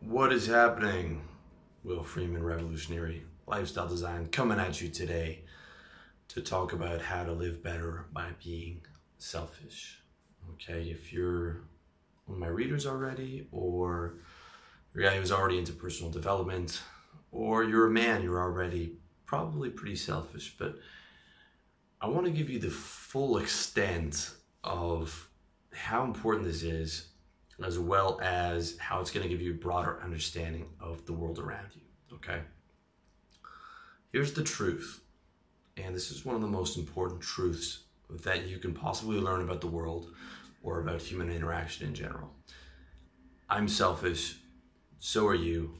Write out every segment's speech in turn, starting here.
What is happening? Will Freeman, Revolutionary Lifestyle Design, coming at you today to talk about how to live better by being selfish. Okay, if you're one of my readers already, or you're a guy who's already into personal development, or you're a man, you're already probably pretty selfish, but I want to give you the full extent of how important this is as well as how it's going to give you a broader understanding of the world around you. Okay? Here's the truth, and this is one of the most important truths that you can possibly learn about the world or about human interaction in general. I'm selfish, so are you,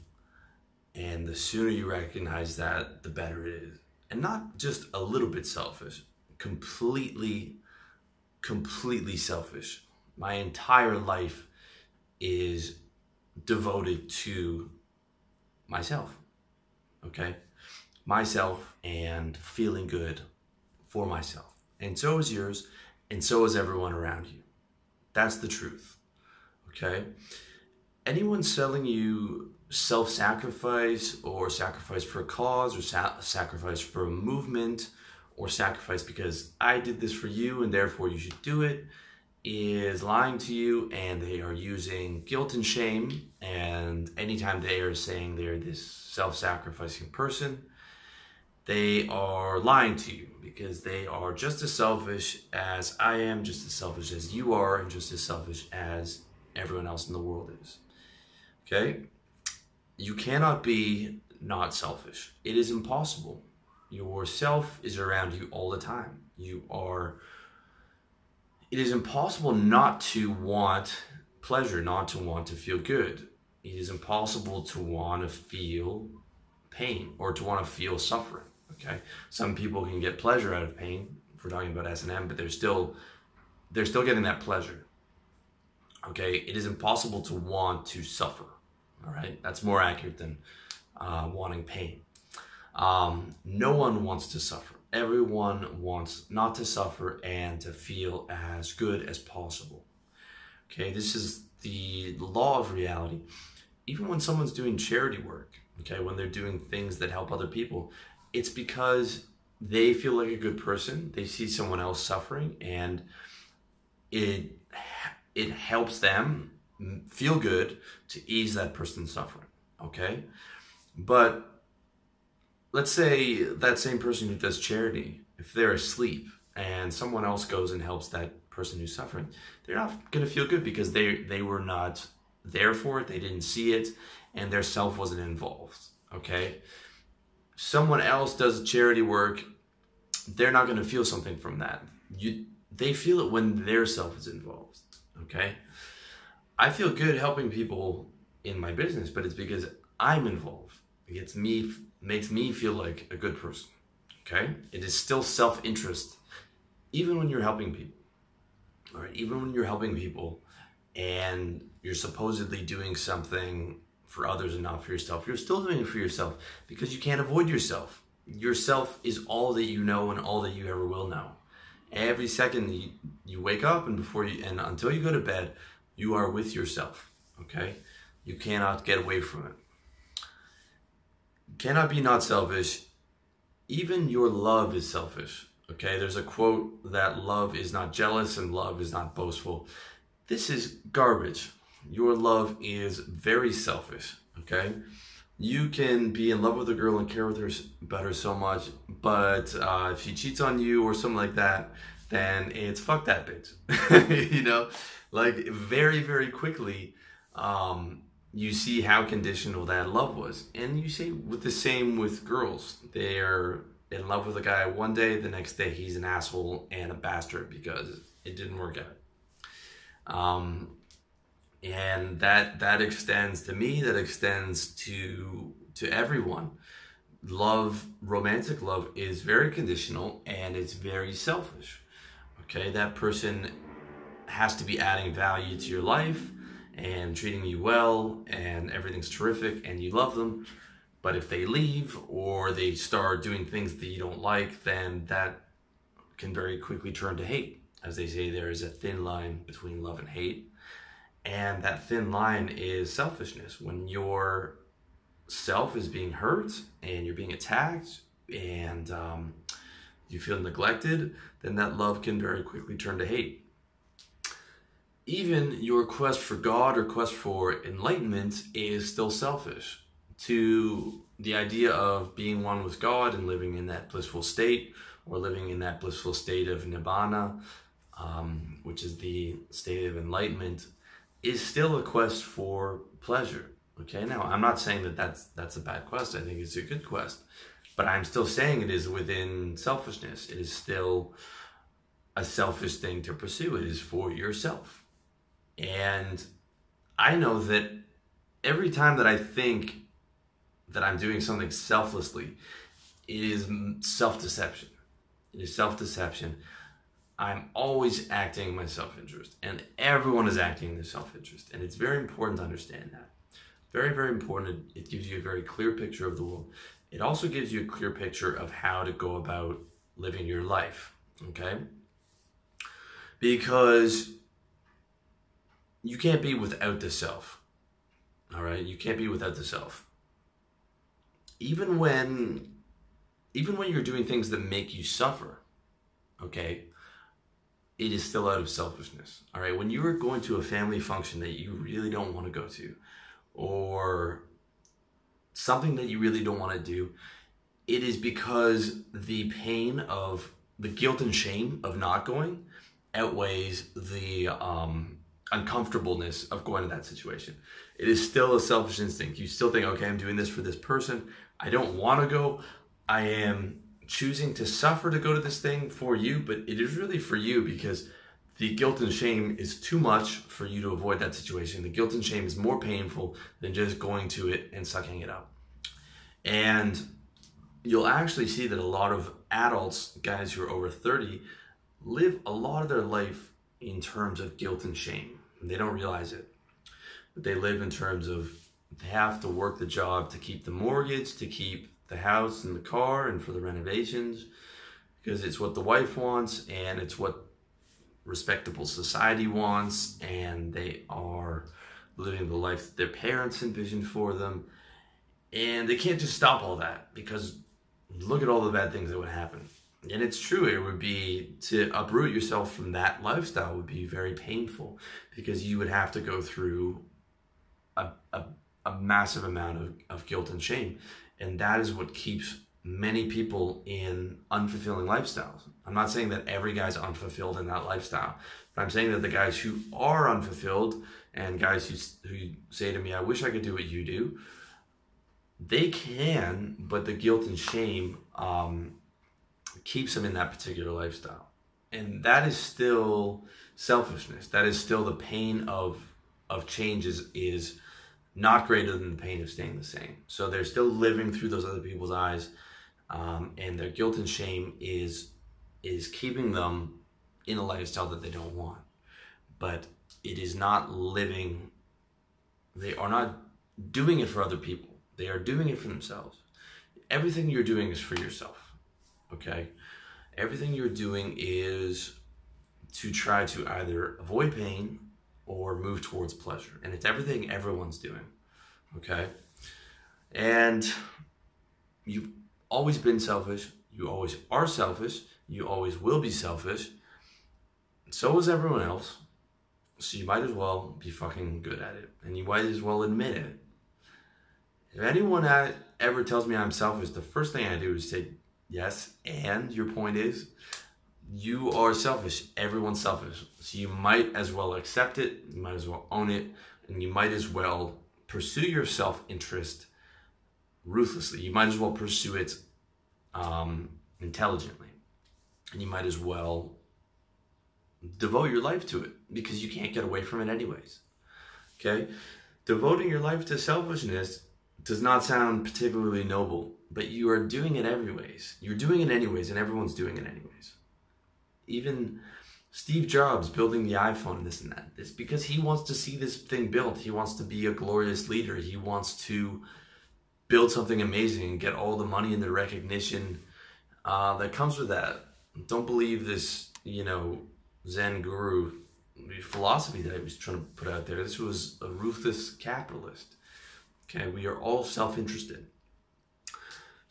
and the sooner you recognize that, the better it is. And not just a little bit selfish, completely, completely selfish. My entire life is devoted to myself. Okay? Myself and feeling good for myself. And so is yours, and so is everyone around you. That's the truth. Okay? Anyone selling you self sacrifice or sacrifice for a cause or sa- sacrifice for a movement or sacrifice because I did this for you and therefore you should do it is lying to you and they are using guilt and shame. And anytime they are saying they're this self sacrificing person, they are lying to you because they are just as selfish as I am, just as selfish as you are, and just as selfish as everyone else in the world is. Okay? You cannot be not selfish. It is impossible. Your self is around you all the time. You are it is impossible not to want pleasure, not to want to feel good. It is impossible to want to feel pain or to want to feel suffering. Okay, some people can get pleasure out of pain. If we're talking about S and M, but they're still they're still getting that pleasure. Okay, it is impossible to want to suffer. All right, that's more accurate than uh, wanting pain. Um, no one wants to suffer everyone wants not to suffer and to feel as good as possible. Okay, this is the law of reality. Even when someone's doing charity work, okay, when they're doing things that help other people, it's because they feel like a good person. They see someone else suffering and it it helps them feel good to ease that person's suffering, okay? But let's say that same person who does charity, if they're asleep and someone else goes and helps that person who's suffering, they're not going to feel good because they they were not there for it, they didn't see it, and their self wasn't involved. Okay, someone else does charity work, they're not going to feel something from that. You they feel it when their self is involved. Okay, I feel good helping people in my business, but it's because I'm involved. It's me makes me feel like a good person. Okay? It is still self interest, even when you're helping people. All right? Even when you're helping people and you're supposedly doing something for others and not for yourself, you're still doing it for yourself because you can't avoid yourself. Yourself is all that you know and all that you ever will know. Every second you, you wake up and before you and until you go to bed, you are with yourself. Okay? You cannot get away from it cannot be not selfish. Even your love is selfish. Okay, there's a quote that love is not jealous and love is not boastful. This is garbage. Your love is very selfish. Okay, you can be in love with a girl and care with her about her so much, but uh, if she cheats on you or something like that, then it's fuck that bitch. you know, like very very quickly. Um, you see how conditional that love was. And you see with the same with girls. They are in love with a guy one day, the next day he's an asshole and a bastard because it didn't work out. Um, and that that extends to me, that extends to to everyone. Love, romantic love is very conditional and it's very selfish. Okay, that person has to be adding value to your life and treating you well and everything's terrific and you love them. But if they leave or they start doing things that you don't like, then that can very quickly turn to hate. As they say, there is a thin line between love and hate. And that thin line is selfishness. When your self is being hurt and you're being attacked and um, you feel neglected, then that love can very quickly turn to hate. Even your quest for God or quest for enlightenment is still selfish. To the idea of being one with God and living in that blissful state, or living in that blissful state of nibbana, um, which is the state of enlightenment, is still a quest for pleasure. Okay, now I'm not saying that that's that's a bad quest. I think it's a good quest, but I'm still saying it is within selfishness. It is still a selfish thing to pursue. It is for yourself, and I know that every time that I think that I'm doing something selflessly, it is self-deception. It is self-deception. I'm always acting in my self-interest, and everyone is acting in their self-interest, and it's very important to understand that. Very, very important. It gives you a very clear picture of the world. It also gives you a clear picture of how to go about living your life. Okay? Because you can't be without the self. All right? You can't be without the self. Even when even when you're doing things that make you suffer, okay? It is still out of selfishness. All right? When you are going to a family function that you really don't want to go to, or something that you really don't want to do, it is because the pain of the guilt and shame of not going outweighs the um, uncomfortableness of going to that situation. It is still a selfish instinct. You still think, okay, I'm doing this for this person. I don't want to go. I am choosing to suffer to go to this thing for you, but it is really for you because the guilt and shame is too much for you to avoid that situation. The guilt and shame is more painful than just going to it and sucking it up. And you'll actually see that a lot of adults, guys who are over 30, live a lot of their life in terms of guilt and shame. They don't realize it. But they live in terms of they have to work the job to keep the mortgage, to keep the house and the car, and for the renovations, because it's what the wife wants and it's what respectable society wants, and they are living the life that their parents envisioned for them. And they can't just stop all that because look at all the bad things that would happen. And it's true, it would be to uproot yourself from that lifestyle would be very painful because you would have to go through a, a, a massive amount of, of guilt and shame. And that is what keeps many people in unfulfilling lifestyles. I'm not saying that every guy's unfulfilled in that lifestyle, but I'm saying that the guys who are unfulfilled and guys who, who say to me, I wish I could do what you do, they can, but the guilt and shame um, keeps them in that particular lifestyle. And that is still selfishness. That is still the pain of, of changes is, not greater than the pain of staying the same. So they're still living through those other people's eyes um, and their guilt and shame is is keeping them in a lifestyle that they don't want but it is not living they are not doing it for other people they are doing it for themselves everything you're doing is for yourself okay everything you're doing is to try to either avoid pain or move towards pleasure and it's everything everyone's doing okay and you've always been selfish. You always are selfish. You always will be selfish. So is everyone else. So you might as well be fucking good at it. And you might as well admit it. If anyone ever tells me I'm selfish, the first thing I do is say, yes, and your point is, you are selfish. Everyone's selfish. So you might as well accept it. You might as well own it. And you might as well pursue your self interest ruthlessly. You might as well pursue it um, intelligently. And you might as well devote your life to it because you can't get away from it anyways. Okay? Devoting your life to selfishness does not sound particularly noble, but you are doing it anyways. You're doing it anyways, and everyone's doing it anyways. Even Steve Jobs building the iPhone and this and that. It's because he wants to see this thing built. He wants to be a glorious leader. He wants to build something amazing and get all the money and the recognition uh, that comes with that. Don't believe this, you know, Zen guru philosophy that I was trying to put out there. This was a ruthless capitalist. Okay, we are all self interested.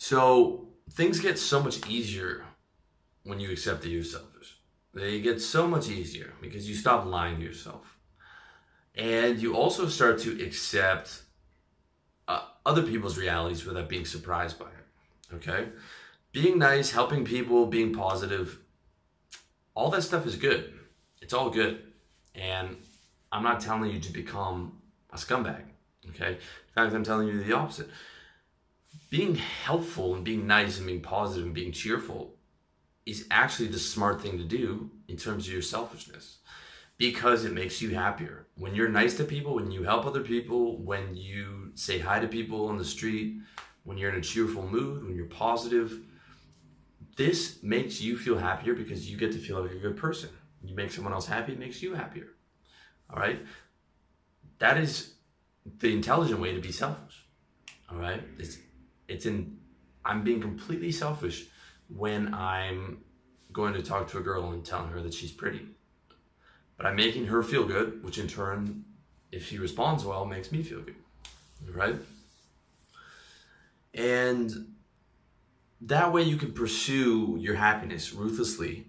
So things get so much easier when you accept that you're selfish. They get so much easier because you stop lying to yourself. And you also start to accept uh, other people's realities without being surprised by it. Okay? Being nice, helping people, being positive, all that stuff is good. It's all good. And I'm not telling you to become a scumbag. Okay? In fact, I'm telling you the opposite. Being helpful and being nice and being positive and being cheerful is actually the smart thing to do in terms of your selfishness because it makes you happier. When you're nice to people, when you help other people, when you say hi to people on the street, when you're in a cheerful mood, when you're positive, this makes you feel happier because you get to feel like a good person. You make someone else happy, it makes you happier. All right? That is the intelligent way to be selfish. All right? It's it's in I'm being completely selfish when I'm going to talk to a girl and telling her that she's pretty. But I'm making her feel good, which in turn, if she responds well, makes me feel good. Right? And that way you can pursue your happiness ruthlessly,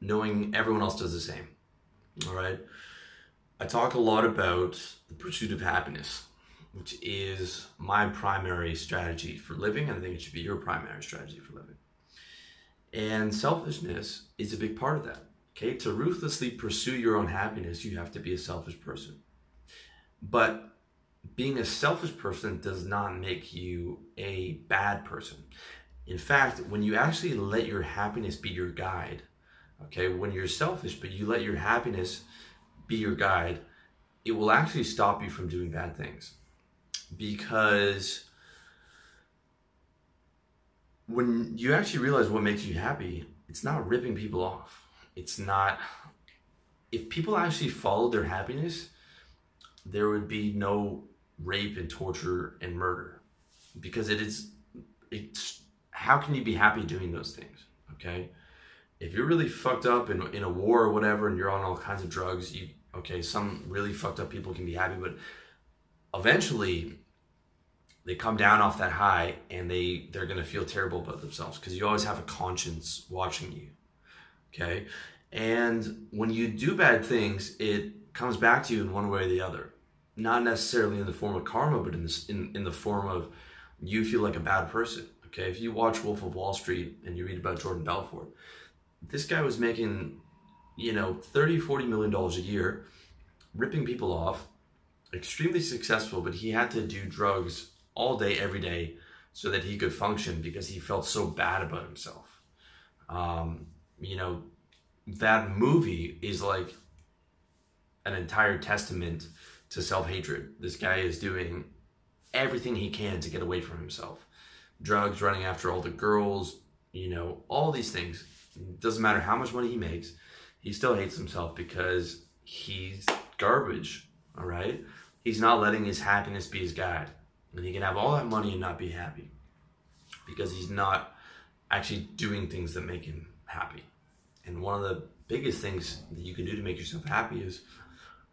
knowing everyone else does the same. All right? I talk a lot about the pursuit of happiness, which is my primary strategy for living, and I think it should be your primary strategy for living. And selfishness is a big part of that. Okay, to ruthlessly pursue your own happiness, you have to be a selfish person. But being a selfish person does not make you a bad person. In fact, when you actually let your happiness be your guide, okay, when you're selfish, but you let your happiness be your guide, it will actually stop you from doing bad things. Because when you actually realize what makes you happy, it's not ripping people off. It's not, if people actually followed their happiness, there would be no rape and torture and murder because it is, it's, how can you be happy doing those things? Okay. If you're really fucked up in, in a war or whatever and you're on all kinds of drugs, you, okay, some really fucked up people can be happy, but eventually they come down off that high and they they're going to feel terrible about themselves because you always have a conscience watching you okay? And when you do bad things it comes back to you in one way or the other. Not necessarily in the form of karma but in this in, in the form of you feel like a bad person okay? If you watch wolf of wall street and you read about jordan belfort this guy was making you know 30 40 million dollars a year ripping people off extremely successful but he had to do drugs all day, every day, so that he could function because he felt so bad about himself. Um, you know, that movie is like an entire testament to self hatred. This guy is doing everything he can to get away from himself. Drugs, running after all the girls, you know, all these things. It doesn't matter how much money he makes, he still hates himself because he's garbage, all right? He's not letting his happiness be his guide. And he can have all that money and not be happy because he's not actually doing things that make him happy. And one of the biggest things that you can do to make yourself happy is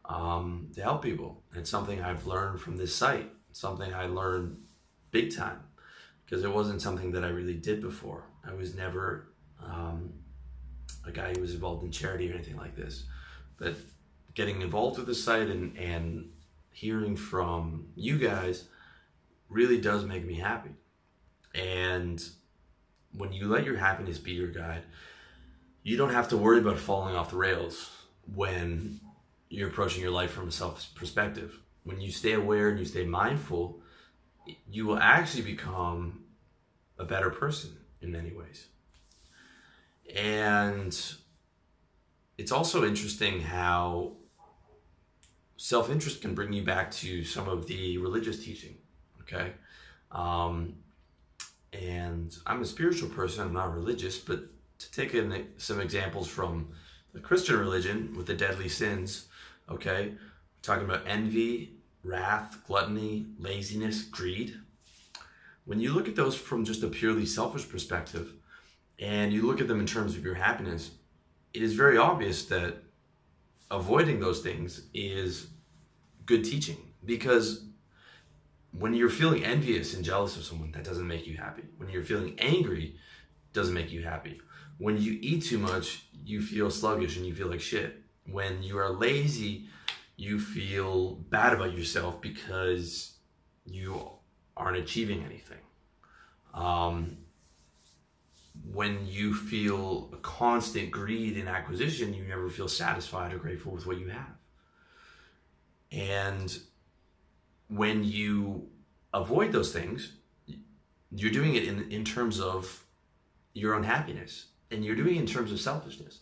um, to help people. And it's something I've learned from this site, something I learned big time because it wasn't something that I really did before. I was never um, a guy who was involved in charity or anything like this. But getting involved with the site and, and hearing from you guys really does make me happy. And when you let your happiness be your guide, you don't have to worry about falling off the rails when you're approaching your life from a self perspective. When you stay aware and you stay mindful, you will actually become a better person in many ways. And it's also interesting how self interest can bring you back to some of the religious teaching okay? Um, and I'm a spiritual person, I'm not religious, but to take in some examples from the Christian religion with the deadly sins, okay? Talking about envy, wrath, gluttony, laziness, greed. When you look at those from just a purely selfish perspective, and you look at them in terms of your happiness, it is very obvious that avoiding those things is good teaching. Because when you're feeling envious and jealous of someone that doesn't make you happy. When you're feeling angry doesn't make you happy. When you eat too much you feel sluggish and you feel like shit. When you are lazy you feel bad about yourself because you aren't achieving anything. Um, when you feel a constant greed and acquisition, you never feel satisfied or grateful with what you have. And when you avoid those things, you're doing it in, in terms of your own happiness and you're doing it in terms of selfishness.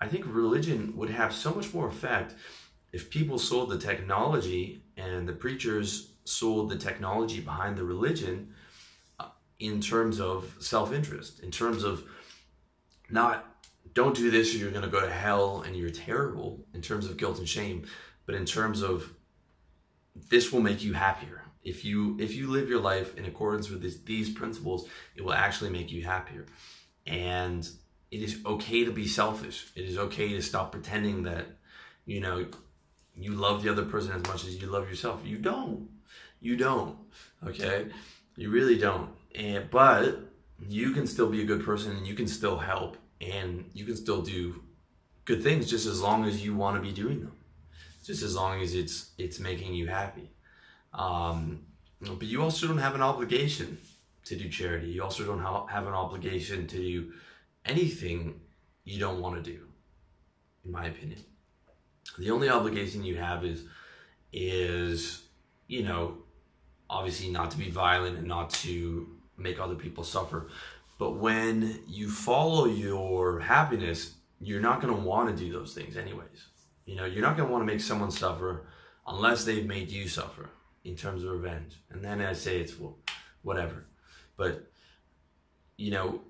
I think religion would have so much more effect if people sold the technology and the preachers sold the technology behind the religion in terms of self-interest, in terms of not don't do this or you're going to go to hell and you're terrible in terms of guilt and shame, but in terms of this will make you happier. If you if you live your life in accordance with this, these principles, it will actually make you happier. And it is okay to be selfish. It is okay to stop pretending that you know you love the other person as much as you love yourself. You don't. You don't. Okay? You really don't. And but you can still be a good person and you can still help and you can still do good things just as long as you want to be doing them. Just as long as it's it's making you happy. Um, but you also don't have an obligation to do charity. You also don't have an obligation to do anything you don't want to do, in my opinion. The only obligation you have is is you know obviously not to be violent and not to make other people suffer. But when you follow your happiness, you're not going to want to do those things anyways. You know, you're not going to want to make someone suffer unless they've made you suffer in terms of revenge. And then I say it's well, whatever. But you know,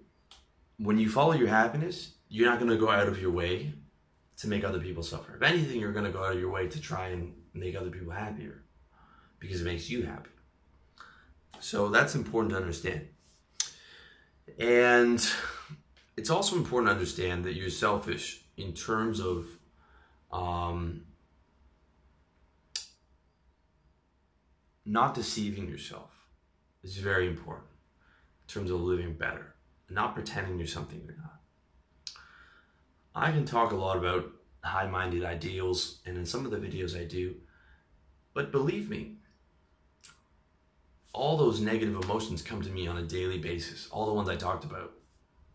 when you follow your happiness, you're not going to go out of your way to make other people suffer. If anything, you're going to go out of your way to try and make other people happier because it makes you happy. So that's important to understand. And it's also important to understand that you're selfish in terms of um, not deceiving yourself. It's very important in terms of living better, not pretending you're something you're not. I can talk a lot about high minded ideals, and in some of the videos I do, but believe me, all those negative emotions come to me on a daily basis. All the ones I talked about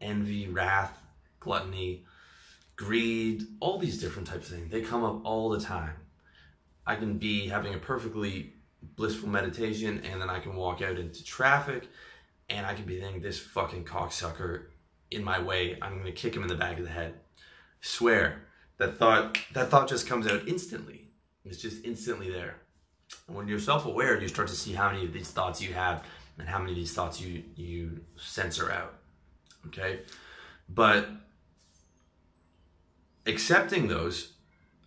envy, wrath, gluttony, greed, all these different types of things. They come up all the time. I can be having a perfectly blissful meditation and then I can walk out into traffic and I can be thinking, this fucking cocksucker in my way, I'm gonna kick him in the back of the head. Swear, that thought, that thought just comes out instantly. It's just instantly there. And when you're self-aware, you start to see how many of these thoughts you have and how many of these thoughts you you censor out. Okay? But accepting those,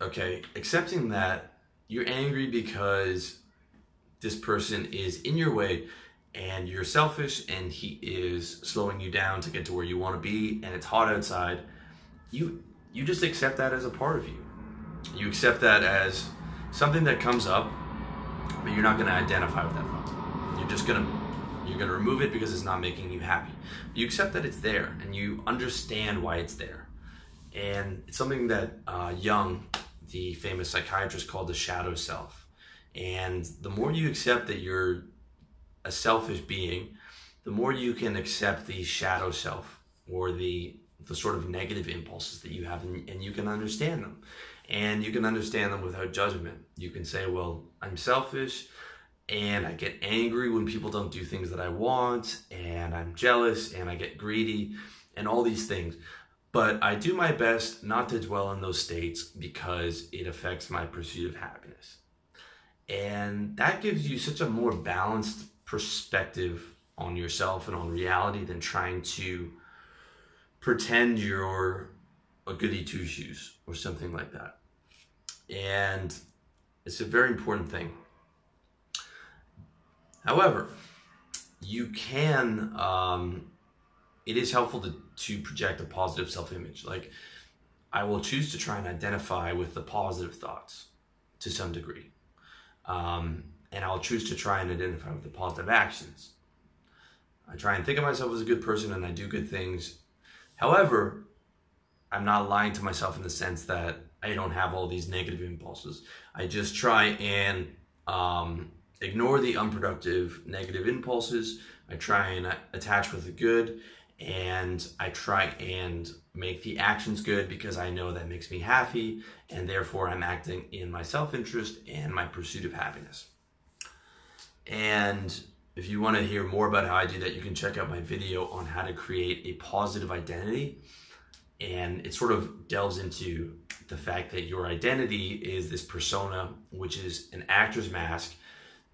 okay, accepting that you're angry because this person is in your way and you're selfish and he is slowing you down to get to where you want to be and it's hot outside, you you just accept that as a part of you. You accept that as something that comes up but you're not going to identify with that thought. You're just going to you're going to remove it because it's not making you happy. You accept that it's there and you understand why it's there. And it's something that uh, Jung, the famous psychiatrist, called the shadow self. And the more you accept that you're a selfish being, the more you can accept the shadow self or the the sort of negative impulses that you have and, and you can understand them and you can understand them without judgment. You can say, well, I'm selfish and I get angry when people don't do things that I want and I'm jealous and I get greedy and all these things. But I do my best not to dwell in those states because it affects my pursuit of happiness. And that gives you such a more balanced perspective on yourself and on reality than trying to pretend you're a goody two shoes or something like that. And it's a very important thing. However, you can, um, it is helpful to, to project a positive self image. Like, I will choose to try and identify with the positive thoughts to some degree. Um, and I'll choose to try and identify with the positive actions. I try and think of myself as a good person and I do good things. However, I'm not lying to myself in the sense that I don't have all these negative impulses. I just try and um, ignore the unproductive negative impulses. I try and attach with the good and I try and make the actions good because I know that makes me happy and therefore I'm acting in my self-interest and my pursuit of happiness. And if you want to hear more about how I do that, you can check out my video on how to create a positive identity. And it sort of delves into the fact that your identity is this persona, which is an actor's mask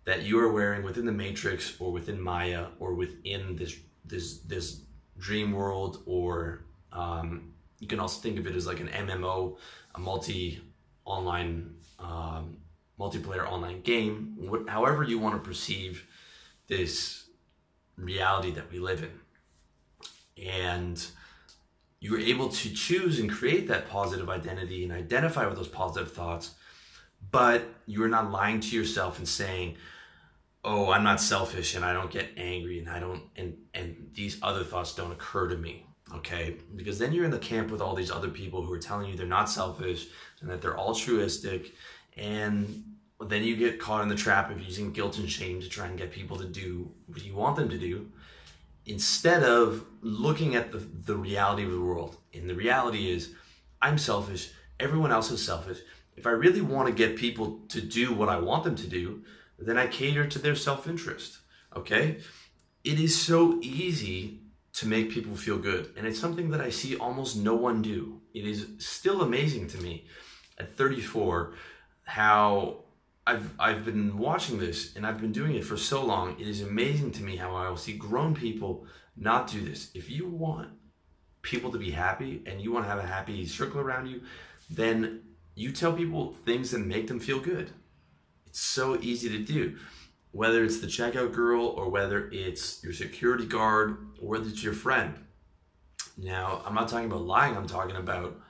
that you are wearing within the matrix or within Maya or within this this this dream world or um, you can also think of it as like an MMO, a multi online um, multiplayer online game, what, however you want to perceive this reality that we live in. And you're able to choose and create that positive identity and identify with those positive thoughts, but you're not lying to yourself and saying, oh, I'm not selfish and I don't get angry and I don't, and, and these other thoughts don't occur to me. Okay. Because then you're in the camp with all these other people who are telling you they're not selfish and that they're altruistic. And then you get caught in the trap of using guilt and shame to try and get people to do what you want them to do instead of looking at the, the reality of the world. And the reality is, I'm selfish, everyone else is selfish. If I really want to get people to do what I want them to do, then I cater to their self interest. Okay? It is so easy to make people feel good. And it's something that I see almost no one do. It is still amazing to me at 34 how I've I've been watching this and I've been doing it for so long. It is amazing to me how I will see grown people not do this. If you want people to be happy and you want to have a happy circle around you, then you tell people things that make them feel good. It's so easy to do. Whether it's the checkout girl or whether it's your security guard or whether it's your friend. Now, I'm not talking about lying, I'm talking about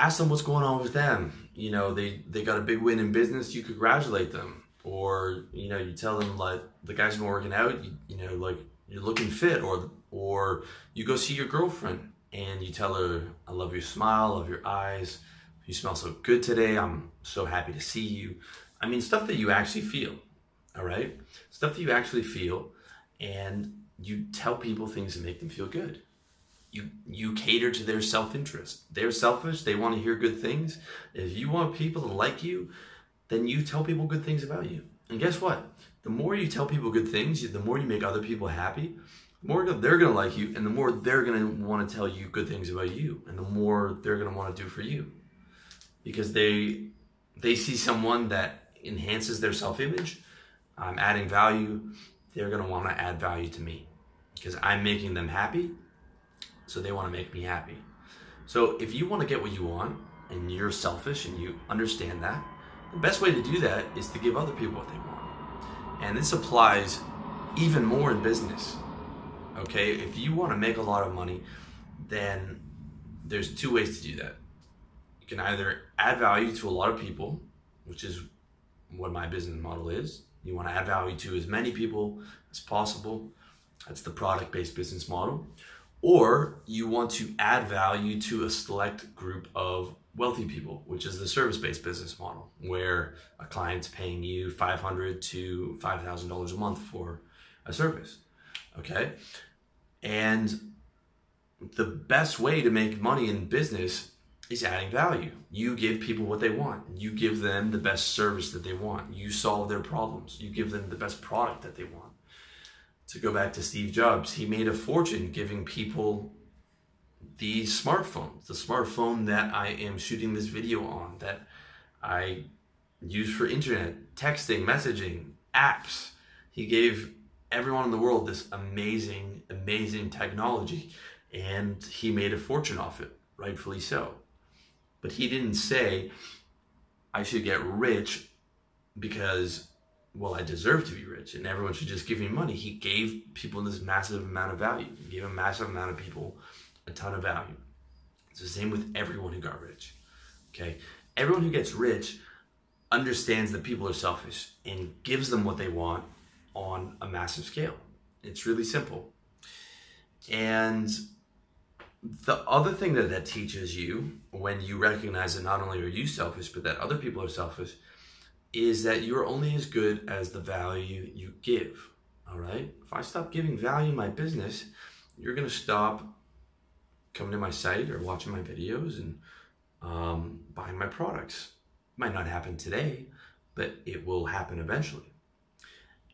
ask them what's going on with them. You know, they they got a big win in business, you congratulate them. Or, you know, you tell them like the guy's been working out, you, you know, like you're looking fit or or you go see your girlfriend and you tell her I love your smile, love your eyes, you smell so good today. I'm so happy to see you. I mean, stuff that you actually feel, all right? Stuff that you actually feel, and you tell people things that make them feel good. You you cater to their self-interest. They're selfish. They want to hear good things. If you want people to like you, then you tell people good things about you. And guess what? The more you tell people good things, the more you make other people happy, the more they're going to like you, and the more they're going to want to tell you good things about you, and the more they're going to want to do for you because they they see someone that enhances their self-image i'm adding value they're going to want to add value to me because i'm making them happy so they want to make me happy so if you want to get what you want and you're selfish and you understand that the best way to do that is to give other people what they want and this applies even more in business okay if you want to make a lot of money then there's two ways to do that You can either add value to a lot of people, which is what my business model is. You want to add value to as many people as possible. That's the product based business model. Or you want to add value to a select group of wealthy people, which is the service based business model, where a client's paying you 500 to $5,000 a month for a service. Okay. And the best way to make money in business is adding value. You give people what they want. You give them the best service that they want. You solve their problems. You give them the best product that they want. To go back to Steve Jobs, he made a fortune giving people the smartphone, the smartphone that I am shooting this video on, that I use for internet, texting, messaging, apps. He gave everyone in the world this amazing, amazing technology, and he made a fortune off it, rightfully so. But he didn't say, I should get rich because, well, I deserve to be rich and everyone should just give me money. He gave people this massive amount of value. He gave a massive amount of people a ton of value. It's the same with everyone who got rich. Okay? Everyone who gets rich understands that people are selfish and gives them what they want on a massive scale. It's really simple. And the other thing that that teaches you when you recognize that not only are you selfish, but that other people are selfish, is that you're only as good as the value you give. All right? If I stop giving value in my business, you're going to stop coming to my site or watching my videos and um, buying my products. Might not happen today, but it will happen eventually.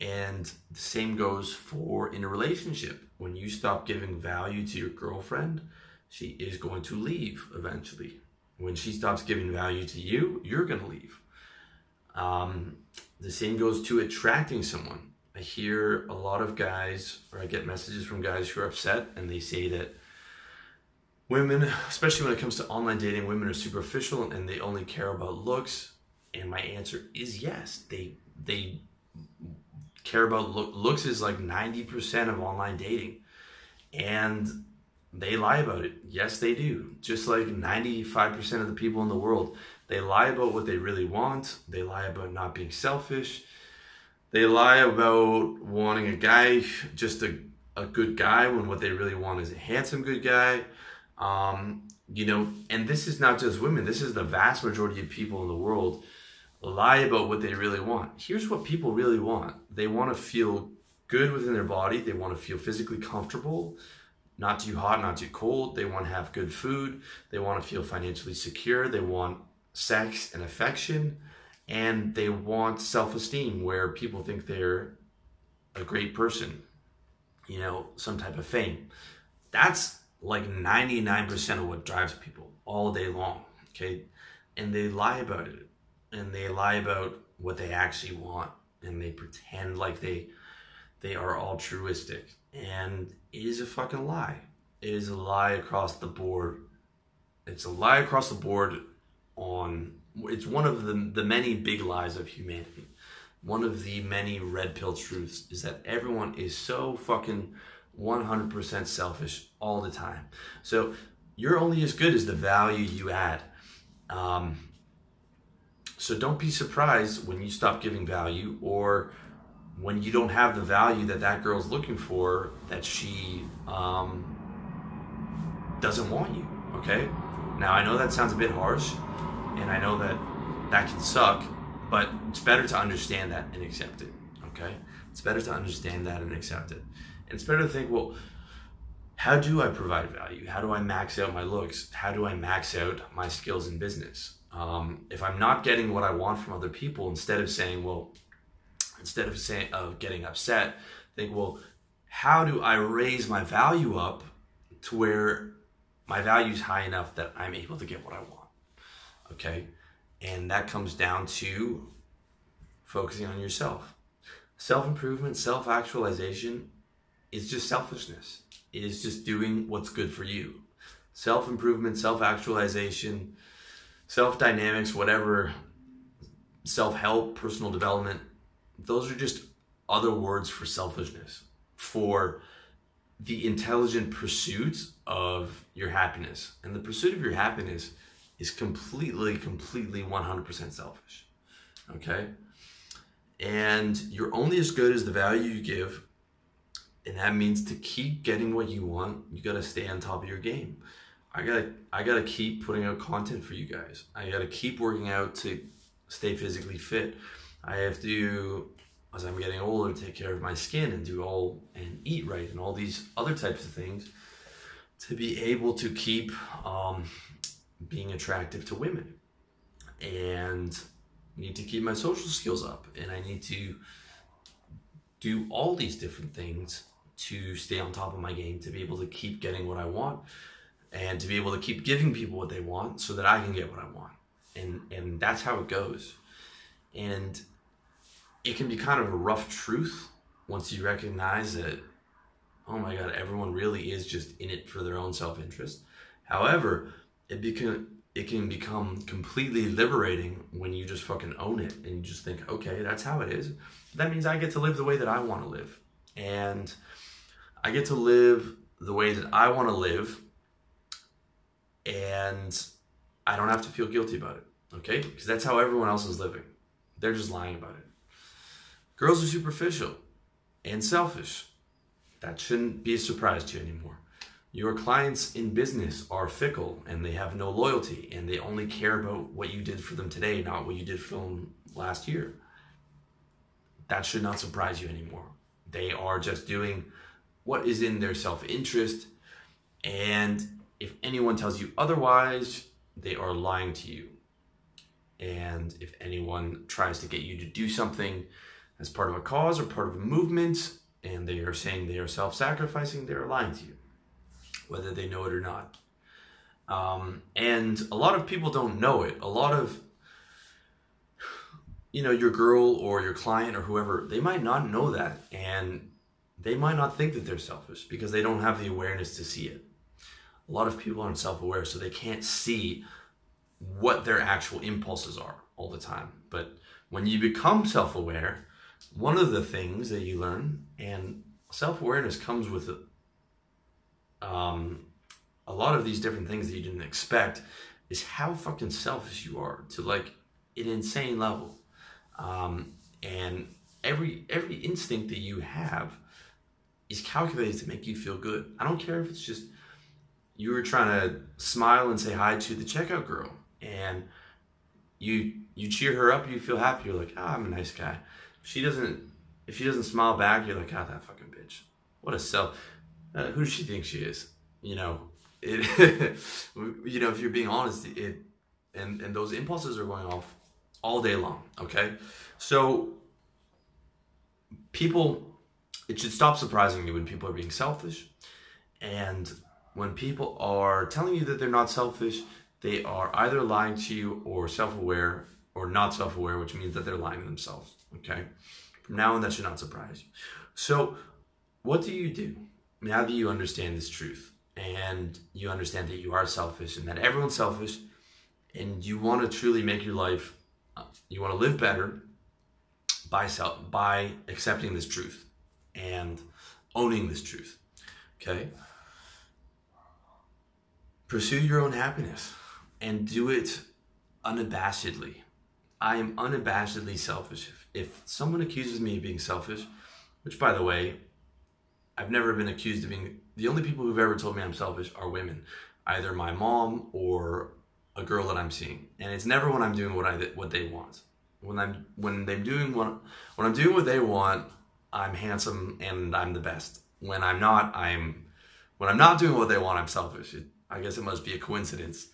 And the same goes for in a relationship. When you stop giving value to your girlfriend, she is going to leave eventually. When she stops giving value to you, you're going to leave. Um, the same goes to attracting someone. I hear a lot of guys, or I get messages from guys who are upset and they say that women, especially when it comes to online dating, women are superficial and they only care about looks. And my answer is yes. They they care about look, looks is like 90% of online dating. And they lie about it. Yes, they do. Just like 95% of the people in the world, they lie about what they really want. They lie about not being selfish. They lie about wanting a guy, just a, a good guy, when what they really want is a handsome good guy. Um, you know, and this is not just women, this is the vast majority of people in the world lie about what they really want. Here's what people really want they want to feel good within their body, they want to feel physically comfortable, not too hot, not too cold. They want to have good food, they want to feel financially secure, they want sex and affection, and they want self esteem where people think they're a great person, you know, some type of fame. That's like 99% of what drives people all day long, okay? And they lie about it and they lie about what they actually want and they pretend like they they are altruistic and it is a fucking lie it is a lie across the board it's a lie across the board on it's one of the the many big lies of humanity one of the many red pill truths is that everyone is so fucking 100% selfish all the time so you're only as good as the value you add um, so don't be surprised when you stop giving value or when you don't have the value that that girl's looking for that she um, doesn't want you. Okay. Now I know that sounds a bit harsh, and I know that that can suck, but it's better to understand that and accept it. Okay. It's better to understand that and accept it. And it's better to think, well, how do I provide value? How do I max out my looks? How do I max out my skills in business? Um, if I'm not getting what I want from other people, instead of saying, well, instead of saying of getting upset, think, well, how do I raise my value up to where my value is high enough that I'm able to get what I want? Okay, and that comes down to focusing on yourself. Self improvement, self actualization is just selfishness. It is just doing what's good for you. Self improvement, self actualization self dynamics, whatever, self help, personal development, those are just other words for selfishness, for the intelligent pursuit of your happiness. And the pursuit of your happiness is completely, completely 100% selfish. Okay? And you're only as good as the value you give. And that means to keep getting what you want, you got to stay on top of your game. I gotta I gotta keep putting out content for you guys. I gotta keep working out to stay physically fit. I have to as I'm getting older take care of my skin and do all and eat right and all these other types of things to be able to keep um, being attractive to women. And need to keep my social skills up and I need to do all these different things to stay on top of my game to be able to keep getting what I want and to be able to keep giving people what they want so that I can get what I want. And and that's how it goes. And it can be kind of a rough truth once you recognize that oh my god, everyone really is just in it for their own self-interest. However, it become it can become completely liberating when you just fucking own it and you just think, okay, that's how it is. That means I get to live the way that I want to live. And I get to live the way that I want to live and I don't have to feel guilty about it. Okay? Because that's how everyone else is living. They're just lying about it. Girls are superficial and selfish. That shouldn't be a surprise to you anymore. Your clients in business are fickle and they have no loyalty and they only care about what you did for them today, not what you did for them last year. That should not surprise you anymore. They are just doing what is in their self interest. And if anyone tells you otherwise, they are lying to you. And if anyone tries to get you to do something as part of a cause or part of a movement, and they are saying they are self sacrificing, they are lying to you whether they know it or not. Um, and a lot of people don't know it. A lot of, you know, your girl or your client or whoever, they might not know that. And they might not think that they're selfish because they don't have the awareness to see it. A lot of people aren't self aware, so they can't see what their actual impulses are all the time. But when you become self aware, one of the things that you learn, and self awareness comes with um, a lot of these different things that you didn't expect is how fucking selfish you are to like an insane level. Um, and every every instinct that you have is calculated to make you feel good. I don't care if it's just you were trying to smile and say hi to the checkout girl and you you cheer her up, you feel happy, you're like, ah, I'm a nice guy. If she doesn't if she doesn't smile back, you're like, ah, that fucking bitch. What a self uh, who does she think she is? You know, it. you know, if you're being honest, it and and those impulses are going off all day long. Okay, so people, it should stop surprising you when people are being selfish, and when people are telling you that they're not selfish, they are either lying to you or self-aware or not self-aware, which means that they're lying to themselves. Okay, from now on, that should not surprise you. So, what do you do? Now that you understand this truth and you understand that you are selfish and that everyone's selfish and you want to truly make your life uh, you want to live better by self by accepting this truth and owning this truth okay? Pursue your own happiness and do it unabashedly. I am unabashedly selfish. If, if someone accuses me of being selfish which by the way I've never been accused of being the only people who've ever told me I'm selfish are women, either my mom or a girl that I'm seeing, and it's never when I'm doing what I what they want. When I'm when they're doing what when I'm doing what they want, I'm handsome and I'm the best. When I'm not, I'm when I'm not doing what they want, I'm selfish. It, I guess it must be a coincidence.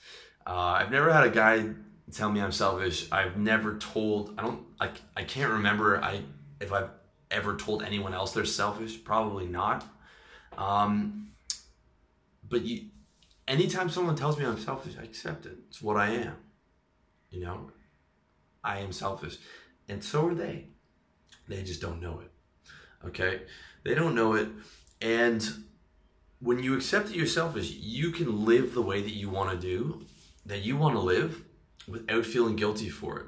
Uh, I've never had a guy tell me I'm selfish. I've never told. I don't. I, I can't remember. I if I've ever told anyone else they're selfish? Probably not. Um, but you, anytime someone tells me I'm selfish, I accept it. It's what I am. You know, I am selfish, and so are they. They just don't know it. Okay, they don't know it, and when you accept that you're selfish, you can live the way that you want to do, that you want to live, without feeling guilty for it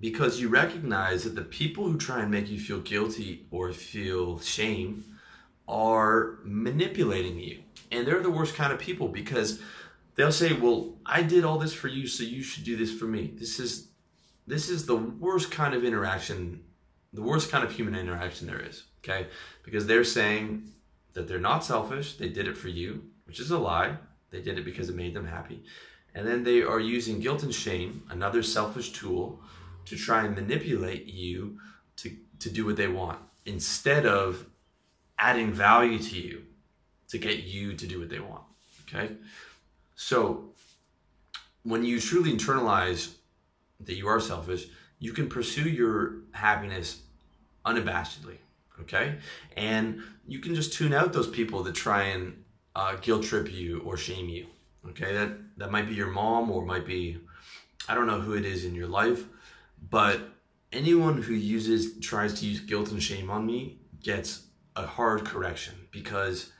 because you recognize that the people who try and make you feel guilty or feel shame are manipulating you. And they're the worst kind of people because they'll say, "Well, I did all this for you, so you should do this for me." This is this is the worst kind of interaction, the worst kind of human interaction there is, okay? Because they're saying that they're not selfish, they did it for you, which is a lie. They did it because it made them happy. And then they are using guilt and shame, another selfish tool, to try and manipulate you to, to do what they want instead of adding value to you to get you to do what they want. Okay? So when you truly internalize that you are selfish, you can pursue your happiness unabashedly. Okay? And you can just tune out those people that try and uh, guilt trip you or shame you. Okay? That, that might be your mom or might be, I don't know who it is in your life but anyone who uses tries to use guilt and shame on me gets a hard correction because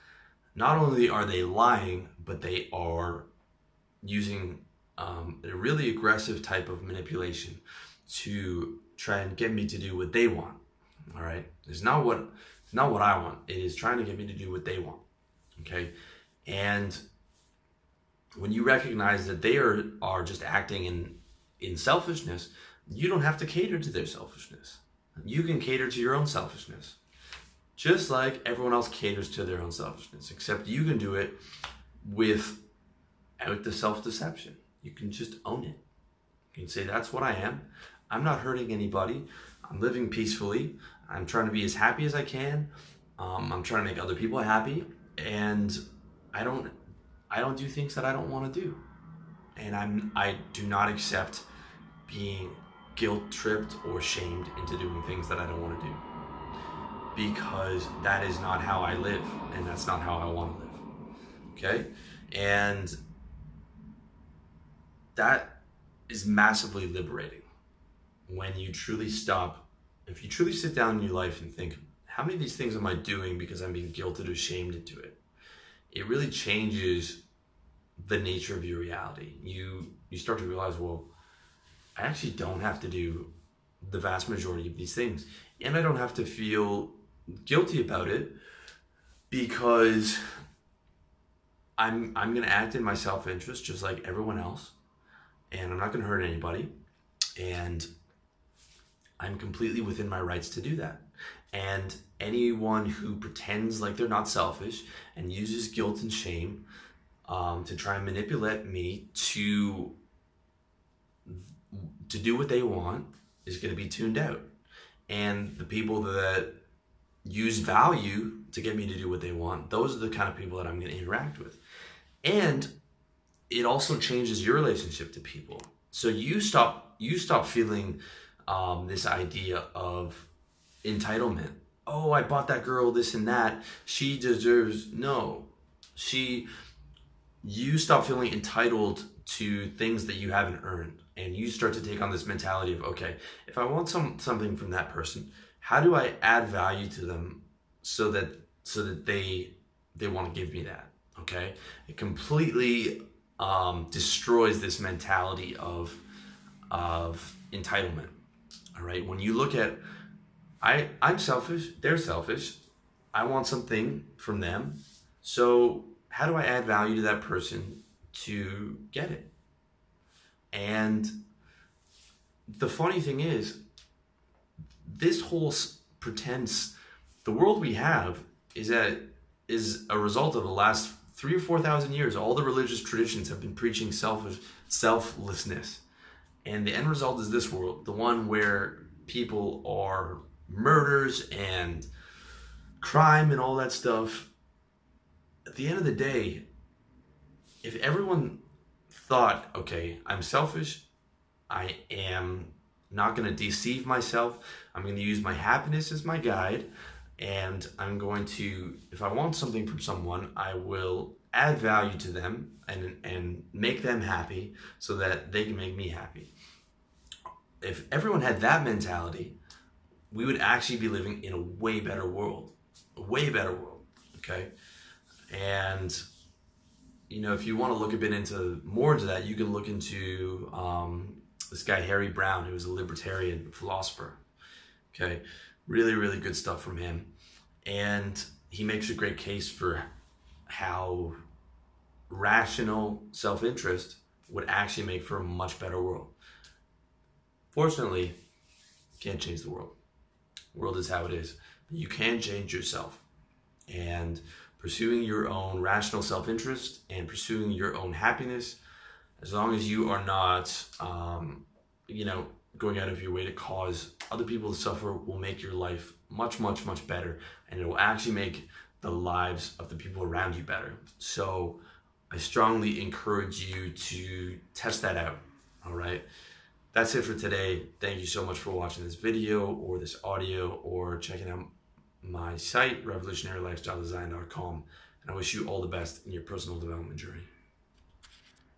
not only are they lying, but they are using um, a really aggressive type of manipulation to try and get me to do what they want. All right, it's not what it's not what I want. It is trying to get me to do what they want. Okay, and when you recognize that they are, are just acting in, in selfishness, you don't have to cater to their selfishness. You can cater to your own selfishness. Just like everyone else caters to their own selfishness, except you can do it without the self deception. You can just own it. You can say, That's what I am. I'm not hurting anybody. I'm living peacefully. I'm trying to be as happy as I can. Um, I'm trying to make other people happy. And I don't I don't do things that I don't want to do. And I'm I do not accept being guilt tripped or shamed into doing things that I don't want to do. Because that is not how I live and that's not how I want to live. Okay? And that is massively liberating when you truly stop if you truly sit down in your life and think how many of these things am I doing because I'm being guilted or shamed into it? It really changes the nature of your reality. You you start to realize, well, I actually don't have to do the vast majority of these things. And I don't have to feel guilty about it because I'm I'm gonna act in my self-interest just like everyone else. And I'm not gonna hurt anybody. And I'm completely within my rights to do that. And anyone who pretends like they're not selfish and uses guilt and shame um, to try and manipulate me to to do what they want is going to be tuned out. And the people that use value to get me to do what they want, those are the kind of people that I'm going to interact with. And it also changes your relationship to people. So you stop you stop feeling um, this idea of entitlement. Oh, I bought that girl this and that. She deserves no. She you stop feeling entitled to things that you haven't earned and you start to take on this mentality of okay if i want some something from that person how do i add value to them so that so that they they want to give me that okay? It completely um, destroys this mentality of of entitlement all right? When you look at i i'm selfish they're selfish. I want something from them. So how do I add value to that person to get it? And the funny thing is, this whole pretense, the world we have is that is a result of the last three or four thousand years. All the religious traditions have been preaching selfish, selflessness, and the end result is this world, the one where people are murders and crime and all that stuff at the end of the day, if everyone thought, okay, I'm selfish, I am not going to deceive myself, I'm going to use my happiness as my guide, and I'm going to, if I want something from someone, I will add value to them and, and make them happy so that they can make me happy. If everyone had that mentality, we would actually be living in a way better world. A way better world. Okay? And you know, if you want to look a bit into more into that, you can look into um, this guy Harry Browne, who is a libertarian philosopher. Okay, really, really good stuff from him, and he makes a great case for how rational self-interest would actually make for a much better world. Fortunately, can't change the world. The world is how it is. You can change yourself, and pursuing your own rational self interest and pursuing your own happiness, as long as you are not, um, you know, going out of your way to cause other people to suffer, will make your life much, much, much better. And it will actually make the lives of the people around you better. So I strongly encourage you to test that out. All right. That's it for today. Thank you so much for watching this video or this audio or checking out my site, revolutionarylifestyledesign.com. And I wish you all the best in your personal development journey.